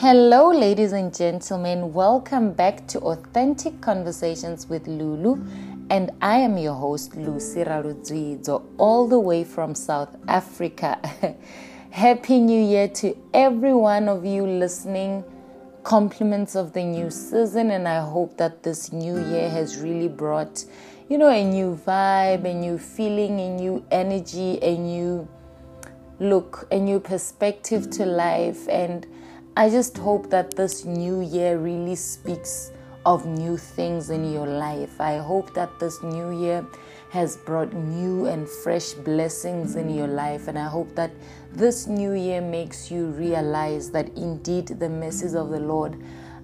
Hello, ladies and gentlemen. Welcome back to Authentic Conversations with Lulu. And I am your host, Lucy Rarudzidzo, all the way from South Africa. Happy New Year to every one of you listening. Compliments of the new season, and I hope that this new year has really brought, you know, a new vibe, a new feeling, a new energy, a new look, a new perspective to life. And I just hope that this new year really speaks of new things in your life. I hope that this new year has brought new and fresh blessings in your life. And I hope that this new year makes you realize that indeed the mercies of the Lord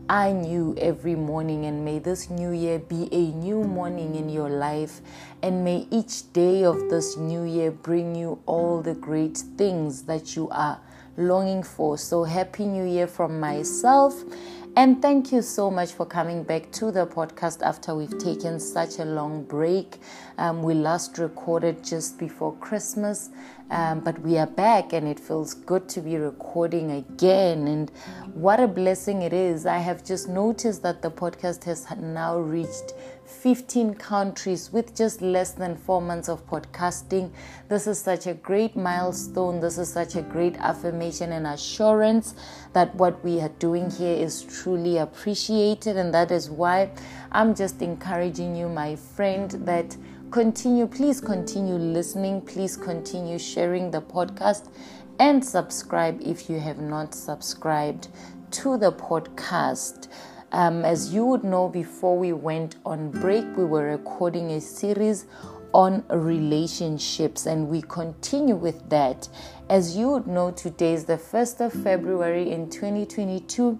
are new every morning. And may this new year be a new morning in your life. And may each day of this new year bring you all the great things that you are longing for. So, Happy New Year from myself. And thank you so much for coming back to the podcast after we've taken such a long break. Um, we last recorded just before Christmas, um, but we are back and it feels good to be recording again. And what a blessing it is. I have just noticed that the podcast has now reached 15 countries with just less than four months of podcasting. This is such a great milestone. This is such a great affirmation and assurance that what we are doing here is truly appreciated. And that is why I'm just encouraging you, my friend, that continue, please continue listening, please continue sharing the podcast and subscribe if you have not subscribed to the podcast. Um, as you would know, before we went on break, we were recording a series on relationships, and we continue with that. As you would know, today is the 1st of February in 2022,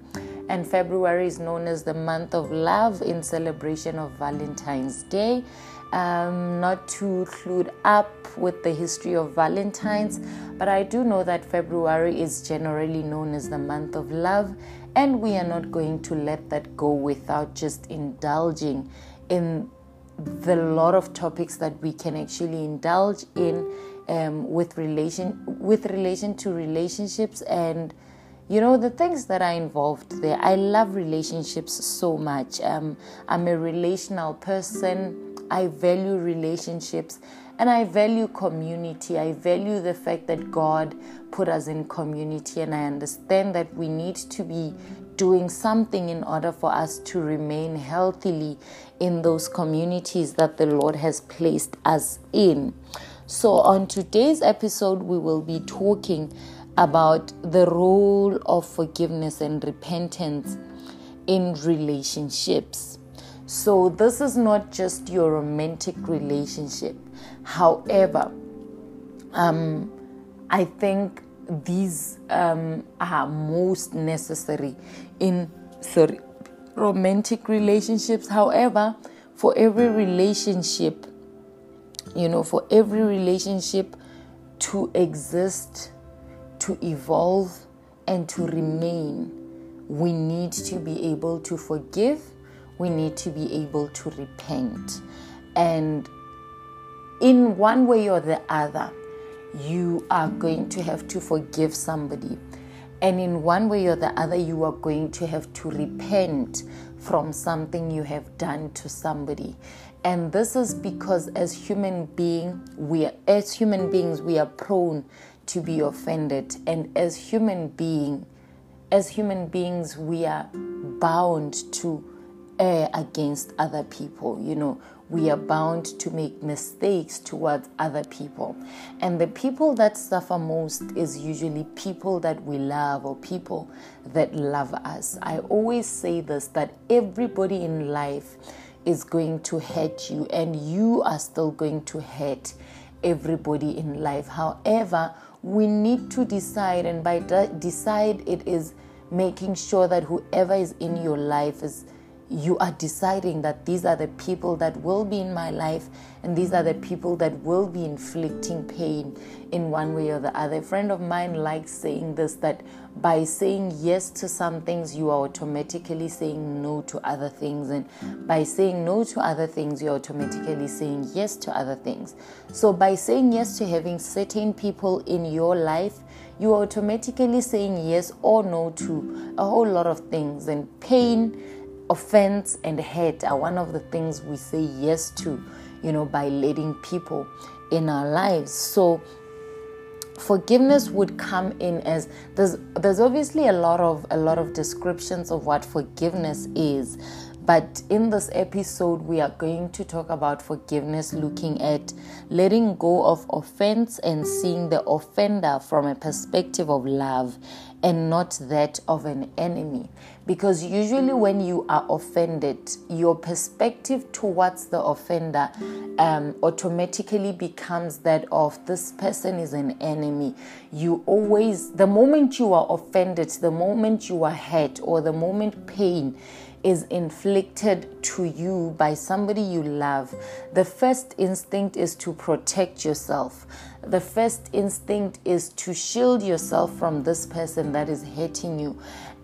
and February is known as the month of love in celebration of Valentine's Day. Um, not to clued up with the history of Valentine's, but I do know that February is generally known as the month of love, and we are not going to let that go without just indulging in the lot of topics that we can actually indulge in um, with relation with relation to relationships. And you know the things that are involved there i love relationships so much. Um, i'm a relational person. I value relationships and i value community. I value the fact that god put us in community. And i understand that we need to be doing something in order for us to remain healthily in those communities that the lord has placed us in. So on today's episode we will be talking about the role of forgiveness and repentance in relationships. So, this is not just your romantic relationship. However, um, I think these um, are most necessary in sorry, romantic relationships. However, for every relationship, you know, for every relationship to exist to evolve and to remain, we need to be able to forgive, we need to be able to repent. And in one way or the other, you are going to have to forgive somebody. And in one way or the other, you are going to have to repent from something you have done to somebody. And this is because as human being, we are, as human beings, we are prone to be offended and as human being as human beings we are bound to err against other people. You know we are bound to make mistakes towards other people. And the people that suffer most is usually people that we love or people that love us. I always say this that everybody in life is going to hurt you and you are still going to hurt everybody in life. However we need to decide, and by de- decide, it is making sure that whoever is in your life is you are deciding that these are the people that will be in my life and these are the people that will be inflicting pain in one way or the other. A friend of mine likes saying this that by saying yes to some things, you are automatically saying no to other things. And by saying no to other things, you're automatically saying yes to other things. So by saying yes to having certain people in your life, you are automatically saying yes or no to a whole lot of things. And pain, offense, and hate are one of the things we say yes to, you know, by letting people in our lives. So forgiveness would come in as there's there's obviously a lot of a lot of descriptions of what forgiveness is but in this episode, we are going to talk about forgiveness, looking at letting go of offense and seeing the offender from a perspective of love and not that of an enemy. Because usually, when you are offended, your perspective towards the offender um, automatically becomes that of this person is an enemy. You always, the moment you are offended, the moment you are hurt, or the moment pain is inflicted to you by somebody you love, the first instinct is to protect yourself. The first instinct is to shield yourself from this person that is hurting you.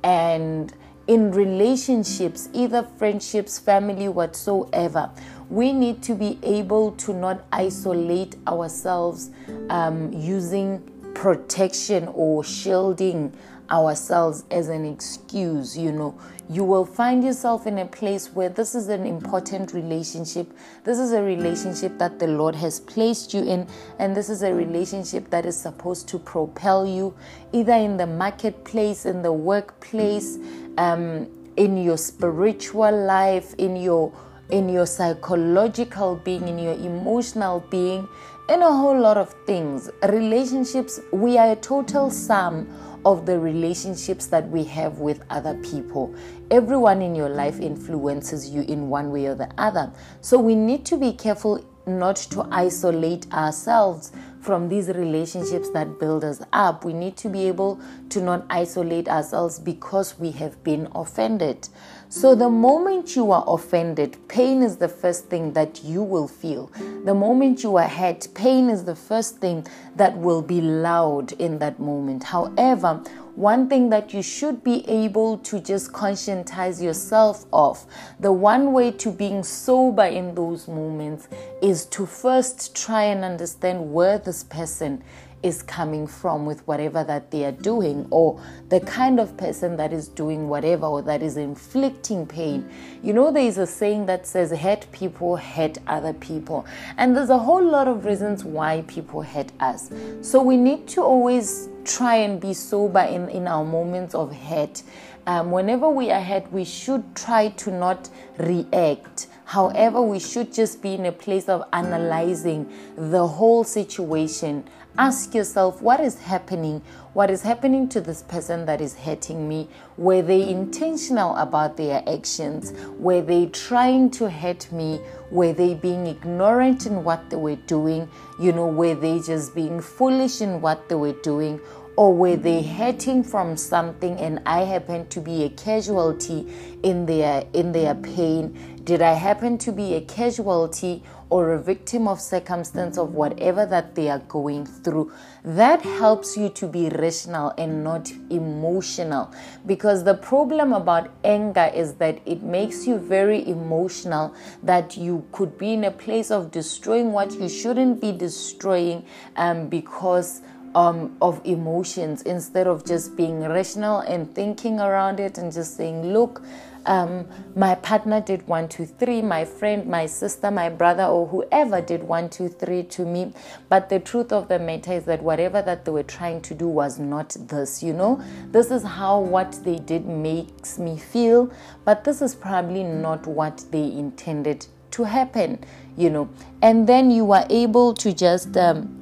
And in relationships, either friendships, family, whatsoever, we need to be able to not isolate ourselves um, using protection or shielding ourselves as an excuse, you know. You will find yourself in a place where this is an important relationship. This is a relationship that the Lord has placed you in, and this is a relationship that is supposed to propel you either in the marketplace, in the workplace, um, in your spiritual life, in your in your psychological being, in your emotional being, in a whole lot of things. Relationships, we are a total sum of the relationships that we have with other people. Everyone in your life influences you in one way or the other. So we need to be careful not to isolate ourselves from these relationships that build us up. We need to be able to not isolate ourselves because we have been offended. So, the moment you are offended, pain is the first thing that you will feel. The moment you are hurt, pain is the first thing that will be loud in that moment. However, one thing that you should be able to just conscientize yourself of. The one way to being sober in those moments is to first try and understand where this person is coming from with whatever that they are doing or the kind of person that is doing whatever or that is inflicting pain. You know, there is a saying that says, hurt people hurt other people. And there's a whole lot of reasons why people hurt us. So we need to always try and be sober in, in our moments of hurt. Um, whenever we are hurt, we should try to not react. However, we should just be in a place of analyzing the whole situation. Ask yourself what is happening? What is happening to this person that is hurting me? Were they intentional about their actions? Were they trying to hurt me? Were they being ignorant in what they were doing? You know, were they just being foolish in what they were doing? or were they hurting from something and I happened to be a casualty in their in their pain? Did I happen to be a casualty or a victim of circumstance of whatever that they are going through? That helps you to be rational and not emotional because the problem about anger is that it makes you very emotional that you could be in a place of destroying what you shouldn't be destroying um, because um, of emotions instead of just being rational and thinking around it and just saying, look, um, my partner did one, two, three, my friend, my sister, my brother, or whoever did one, two, three to me. But the truth of the matter is that whatever that they were trying to do was not this, you know? This is how what they did makes me feel, but this is probably not what they intended to happen, you know? And then you are able to just. Um,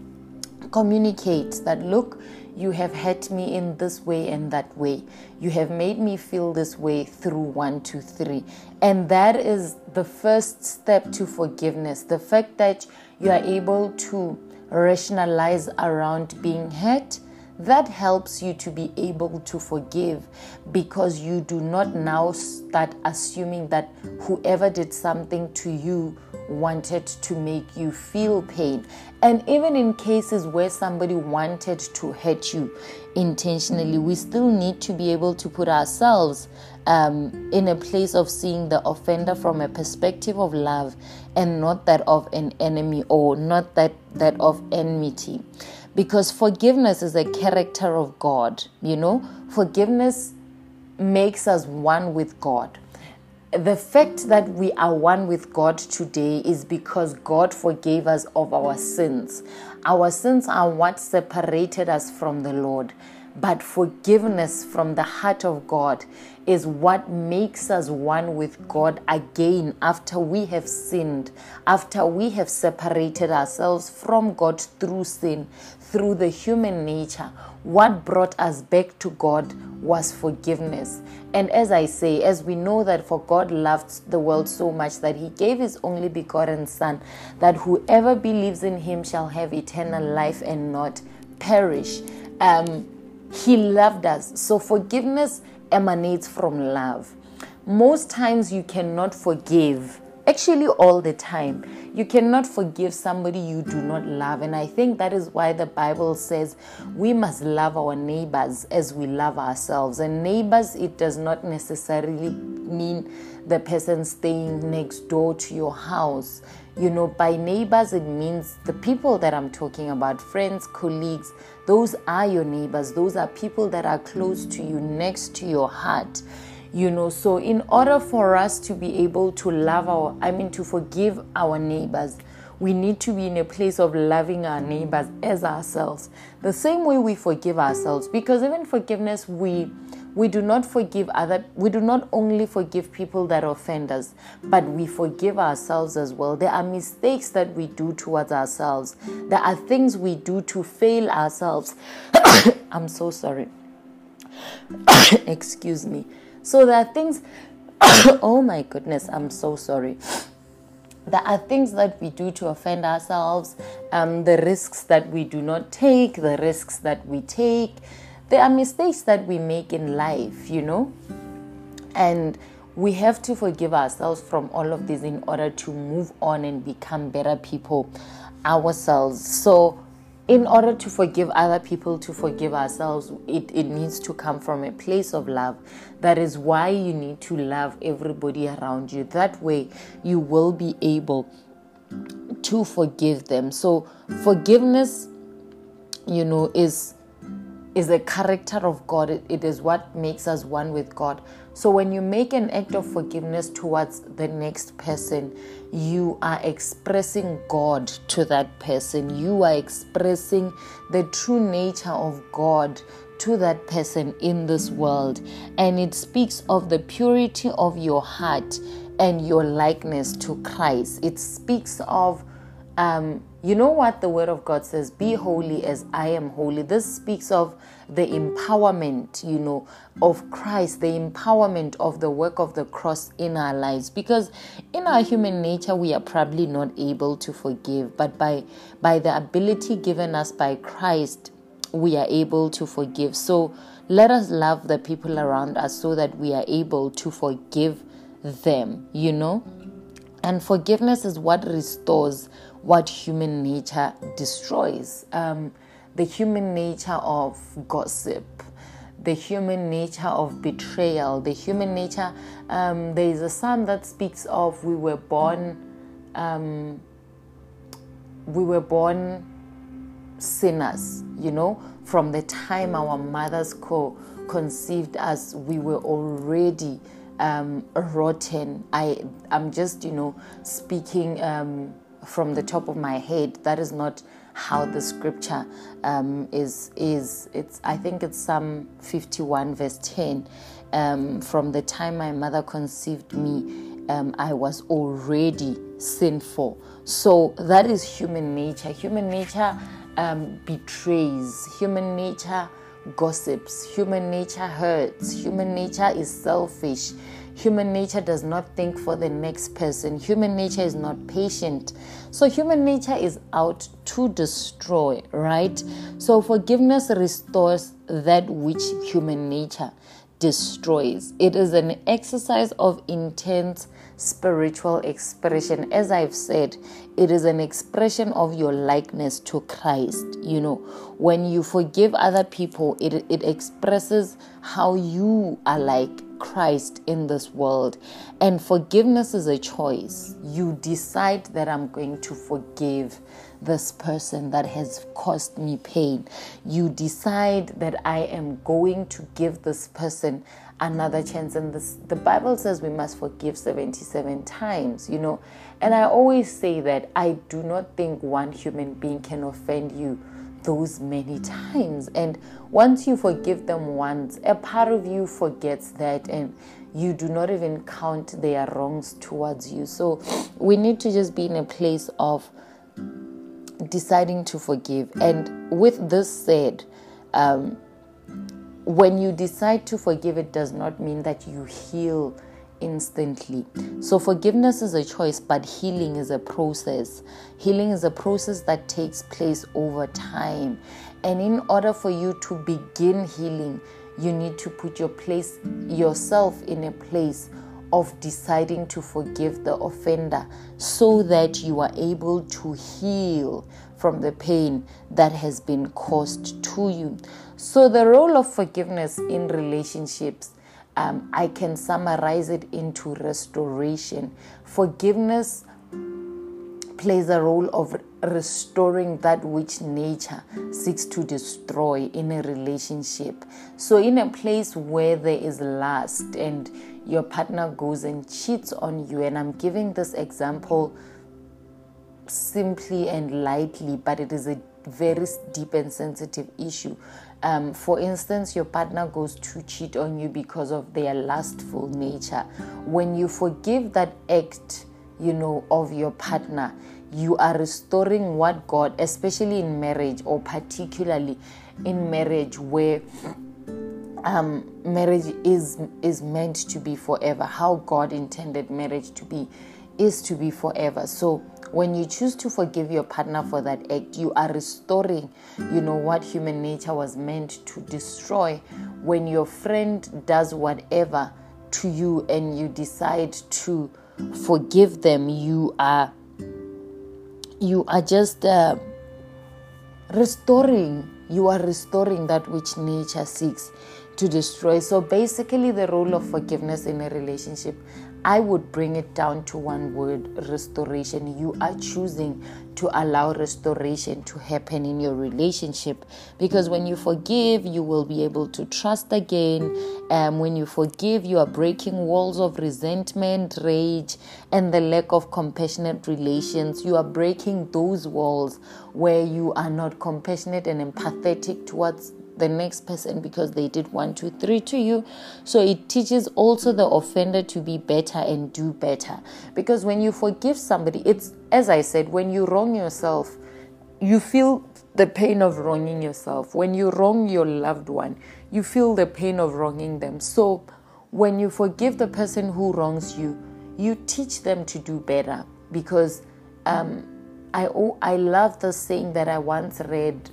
communicate that, look, you have hurt me in this way and that way. You have made me feel this way through one, two, three. And that is the first step to forgiveness. The fact that you are able to rationalize around being hurt, that helps you to be able to forgive because you do not now start assuming that whoever did something to you wanted to make you feel pain. And even in cases where somebody wanted to hurt you intentionally, we still need to be able to put ourselves um, in a place of seeing the offender from a perspective of love and not that of an enemy or not that, that of enmity. Because forgiveness is a character of God, you know, forgiveness makes us one with God the fact that we are one with God today is because God forgave us of our sins. Our sins are what separated us from the Lord. But forgiveness from the heart of God is what makes us one with God again after we have sinned, after we have separated ourselves from God through sin, through the human nature. What brought us back to God was forgiveness. And as I say, as we know that for God loved the world so much that he gave his only begotten Son, that whoever believes in him shall have eternal life and not perish. Um, he loved us. So forgiveness emanates from love. Most times you cannot forgive, actually, all the time. You cannot forgive somebody you do not love. And I think that is why the Bible says we must love our neighbors as we love ourselves. And neighbors, it does not necessarily mean the person staying next door to your house. You know, by neighbors, it means the people that I'm talking about friends, colleagues, those are your neighbors. Those are people that are close to you, next to your heart. You know, so in order for us to be able to love our, I mean, to forgive our neighbors, we need to be in a place of loving our neighbors as ourselves. The same way we forgive ourselves, because even forgiveness, we we do not forgive other we do not only forgive people that offend us but we forgive ourselves as well. There are mistakes that we do towards ourselves. There are things we do to fail ourselves. I'm so sorry. Excuse me so there are things oh my goodness i'm so sorry. There are things that we do to offend ourselves um, the risks that we do not take the risks that we take. There are mistakes that we make in life, you know, and we have to forgive ourselves from all of this in order to move on and become better people ourselves. So, in order to forgive other people, to forgive ourselves, it, it needs to come from a place of love. That is why you need to love everybody around you. That way, you will be able to forgive them. So, forgiveness, you know, is is the character of God. It, it is what makes us one with God. So when you make an act of forgiveness towards the next person, you are expressing God to that person. You are expressing the true nature of God to that person in this world. And it speaks of the purity of your heart and your likeness to Christ. It speaks of um, you know what the Word of God says? Be holy as I am holy. This speaks of the empowerment, you know, of Christ, the empowerment of the work of the cross in our lives. Because in our human nature, we are probably not able to forgive, but by by the ability given us by Christ, we are able to forgive. So let us love the people around us so that we are able to forgive them, you know. And forgiveness is what restores what human nature destroys. Um, the human nature of gossip, the human nature of betrayal, the human nature. Um, there is a psalm that speaks of we were born, um, we were born sinners. You know, from the time our mothers co- conceived us, we were already um, rotten. I I'm just you know speaking um, from the top of my head. That is not how the scripture um, is is it's I think it's Psalm 51 verse 10. Um, from the time my mother conceived me, um, I was already sinful. So that is human nature. Human nature um, betrays. Human nature gossips. Human nature hurts. Human nature is selfish. Human nature does not think for the next person. Human nature is not patient. So, human nature is out to destroy, right? So, forgiveness restores that which human nature destroys. It is an exercise of intense spiritual expression. As I've said, it is an expression of your likeness to Christ. You know, when you forgive other people, it, it expresses how you are like Christ in this world. And forgiveness is a choice. You decide that I'm going to forgive this person that has caused me pain. You decide that I am going to give this person another chance. And this, the Bible says we must forgive 77 times, you know. And I always say that I do not think one human being can offend you those many times. And once you forgive them once, a part of you forgets that and you do not even count their wrongs towards you. So we need to just be in a place of deciding to forgive. And with this said, um, when you decide to forgive, it does not mean that you heal instantly. So, forgiveness is a choice, but healing is a process. Healing is a process that takes place over time. And in order for you to begin healing, you need to put your place yourself in a place of deciding to forgive the offender so that you are able to heal from the pain that has been caused to you. So, the role of forgiveness in relationships, um, I can summarize it into restoration. Forgiveness plays a role of restoring that which nature seeks to destroy in a relationship. So, in a place where there is lust and your partner goes and cheats on you, and I'm giving this example simply and lightly, but it is a very deep and sensitive issue. Um, for instance, your partner goes to cheat on you because of their lustful nature. When you forgive that act, you know, of your partner, you are restoring what God, especially in marriage or particularly in marriage where um, marriage is is meant to be forever. How God intended marriage to be is to be forever. So when you choose to forgive your partner for that act, you are restoring, you know, what human nature was meant to destroy. When your friend does whatever to you and you decide to forgive them, you are you are just uh, restoring. You are restoring that which nature seeks to destroy. So basically, the role of forgiveness in a relationship I would bring it down to one word restoration. You are choosing to allow restoration to happen in your relationship because when you forgive, you will be able to trust again. And um, when you forgive, you are breaking walls of resentment, rage, and the lack of compassionate relations. You are breaking those walls where you are not compassionate and empathetic towards the next person because they did one, two, three to you. So it teaches also the offender to be better and do better. Because when you forgive somebody, it's as I said, when you wrong yourself, you feel the pain of wronging yourself. When you wrong your loved one, you feel the pain of wronging them. So when you forgive the person who wrongs you, you teach them to do better because um, I, I love the saying that I once read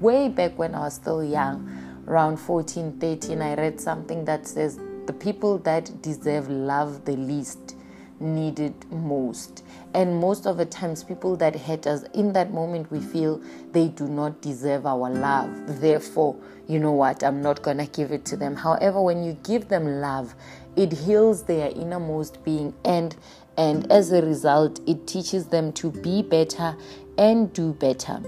way back when I was still young, around 14, 13, I read something that says the people that deserve love the least need it most. And most of the times, people that hurt us in that moment, we feel they do not deserve our love. Therefore, you know what? I'm not going to give it to them. However, when you give them love, it heals their innermost being and and as a result it teaches them to be better and do better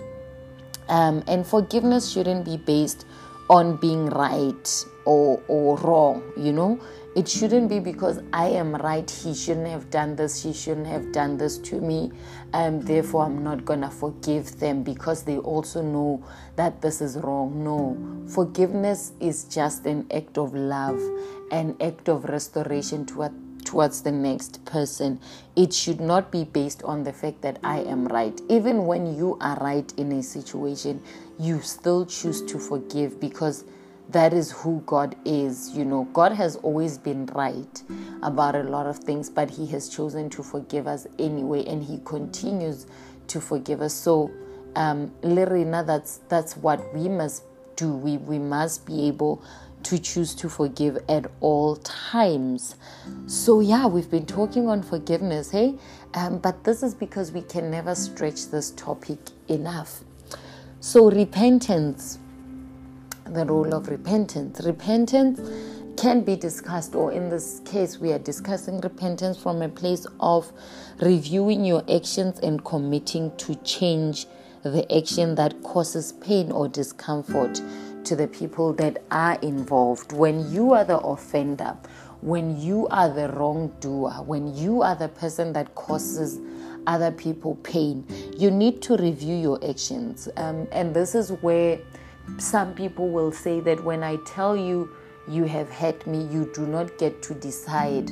um, and forgiveness shouldn't be based on being right or, or wrong, you know. It shouldn't be because I am right, he shouldn't have done this, she shouldn't have done this to me, and therefore I'm not gonna forgive them because they also know that this is wrong. No, forgiveness is just an act of love, an act of restoration to toward towards the next person. It should not be based on the fact that I am right. Even when you are right in a situation, you still choose to forgive because that is who God is. You know, God has always been right about a lot of things, but He has chosen to forgive us anyway, and He continues to forgive us. So, um, Lerina, that's that's what we must do. We we must be able to choose to forgive at all times. So yeah, we've been talking on forgiveness, hey, um, but this is because we can never stretch this topic enough. So repentance the role of repentance. Repentance can be discussed, or in this case, we are discussing repentance from a place of reviewing your actions and committing to change the action that causes pain or discomfort to the people that are involved. When you are the offender, when you are the wrongdoer, when you are the person that causes other people pain, you need to review your actions. Um, and this is where some people will say that when I tell you you have hurt me, you do not get to decide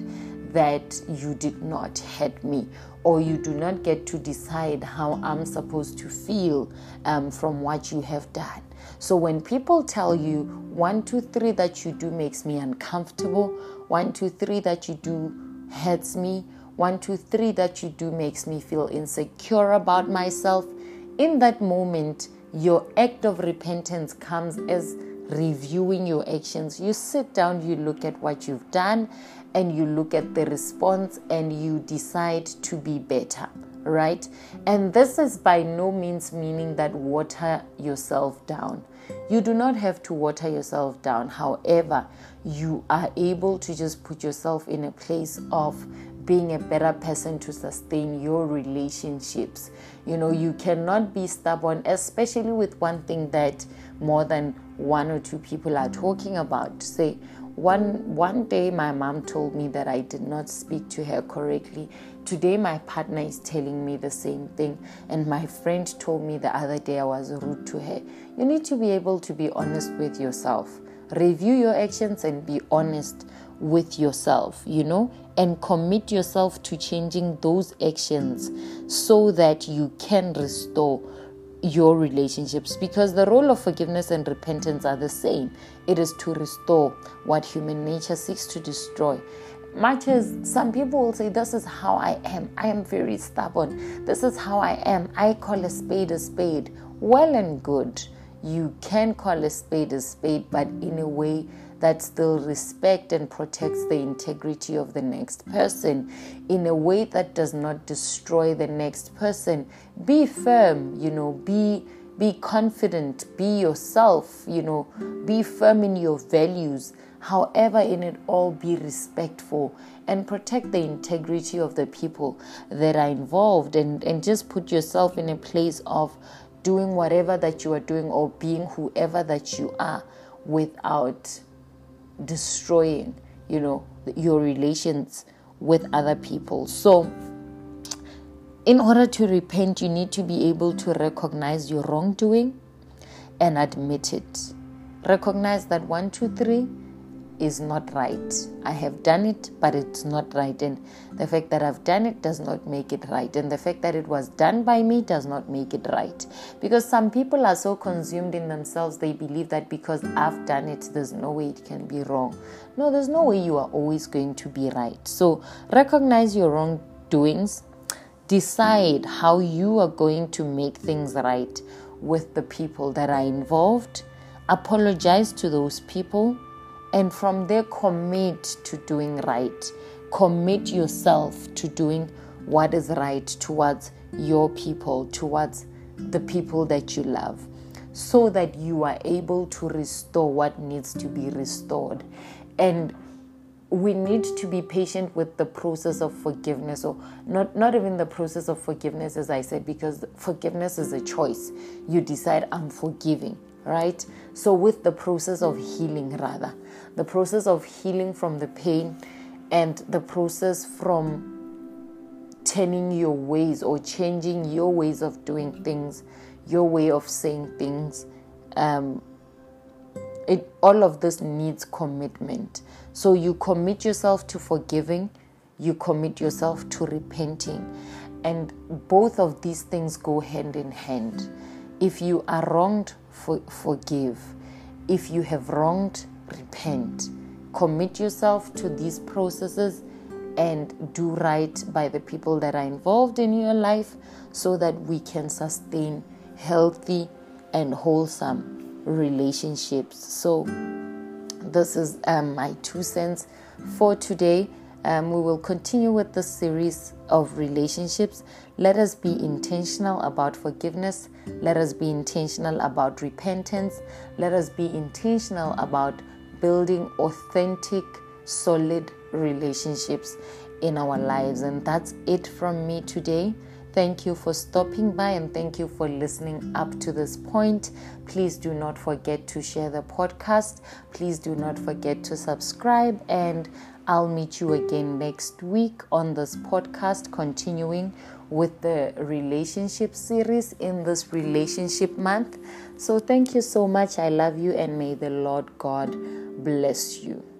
that you did not hurt me, or you do not get to decide how I'm supposed to feel um, from what you have done. So when people tell you one, two, three that you do makes me uncomfortable, one, two, three that you do hurts me, one, two, three that you do makes me feel insecure about myself, in that moment, your act of repentance comes as reviewing your actions. You sit down, you look at what you've done, and you look at the response, and you decide to be better, right? And this is by no means meaning that water yourself down. You do not have to water yourself down. However, you are able to just put yourself in a place of being a better person to sustain your relationships. You know, you cannot be stubborn, especially with one thing that more than one or two people are talking about. Say, one one day my mom told me that I did not speak to her correctly. Today my partner is telling me the same thing and my friend told me the other day I was rude to her. You need to be able to be honest with yourself. Review your actions and be honest with yourself, you know, and commit yourself to changing those actions so that you can restore your relationships because the role of forgiveness and repentance are the same. It is to restore what human nature seeks to destroy. Much as some people will say, This is how I am. I am very stubborn. This is how I am. I call a spade a spade. Well and good. You can call a spade a spade, but in a way that still respect and protects the integrity of the next person in a way that does not destroy the next person. Be firm, you know, be be confident, be yourself, you know, be firm in your values. However, in it all, be respectful and protect the integrity of the people that are involved and, and just put yourself in a place of doing whatever that you are doing or being whoever that you are without destroying, you know, your relations with other people. So, in order to repent, you need to be able to recognize your wrongdoing and admit it. Recognize that one, two, three, is not right. I have done it, but it's not right. And the fact that I've done it does not make it right. And the fact that it was done by me does not make it right. Because some people are so consumed in themselves, they believe that because I've done it, there's no way it can be wrong. No, there's no way you are always going to be right. So recognize your wrongdoings, decide how you are going to make things right with the people that are involved, apologize to those people and from there commit to doing right. Commit yourself to doing what is right towards your people, towards the people that you love, so that you are able to restore what needs to be restored. And we need to be patient with the process of forgiveness or not not even the process of forgiveness as i said because forgiveness is a choice you decide i'm forgiving right so with the process of healing rather the process of healing from the pain and the process from turning your ways or changing your ways of doing things, your way of saying things. Um, it all of this needs commitment. So you commit yourself to forgiving, you commit yourself to repenting, and both of these things go hand in hand. If you are wronged, for, forgive if you have wronged, repent. Commit yourself to these processes and do right by the people that are involved in your life so that we can sustain healthy and wholesome relationships. So, this is um, my two cents for today. Um, we will continue with the series of relationships. Let us be intentional about forgiveness. Let us be intentional about repentance. Let us be intentional about building authentic, solid relationships in our lives. And that's it from me today. Thank you for stopping by and thank you for listening up to this point. Please do not forget to share the podcast. Please do not forget to subscribe. And I'll meet you again next week on this podcast, continuing with the relationship series in this relationship month. So, thank you so much. I love you and may the Lord God bless you.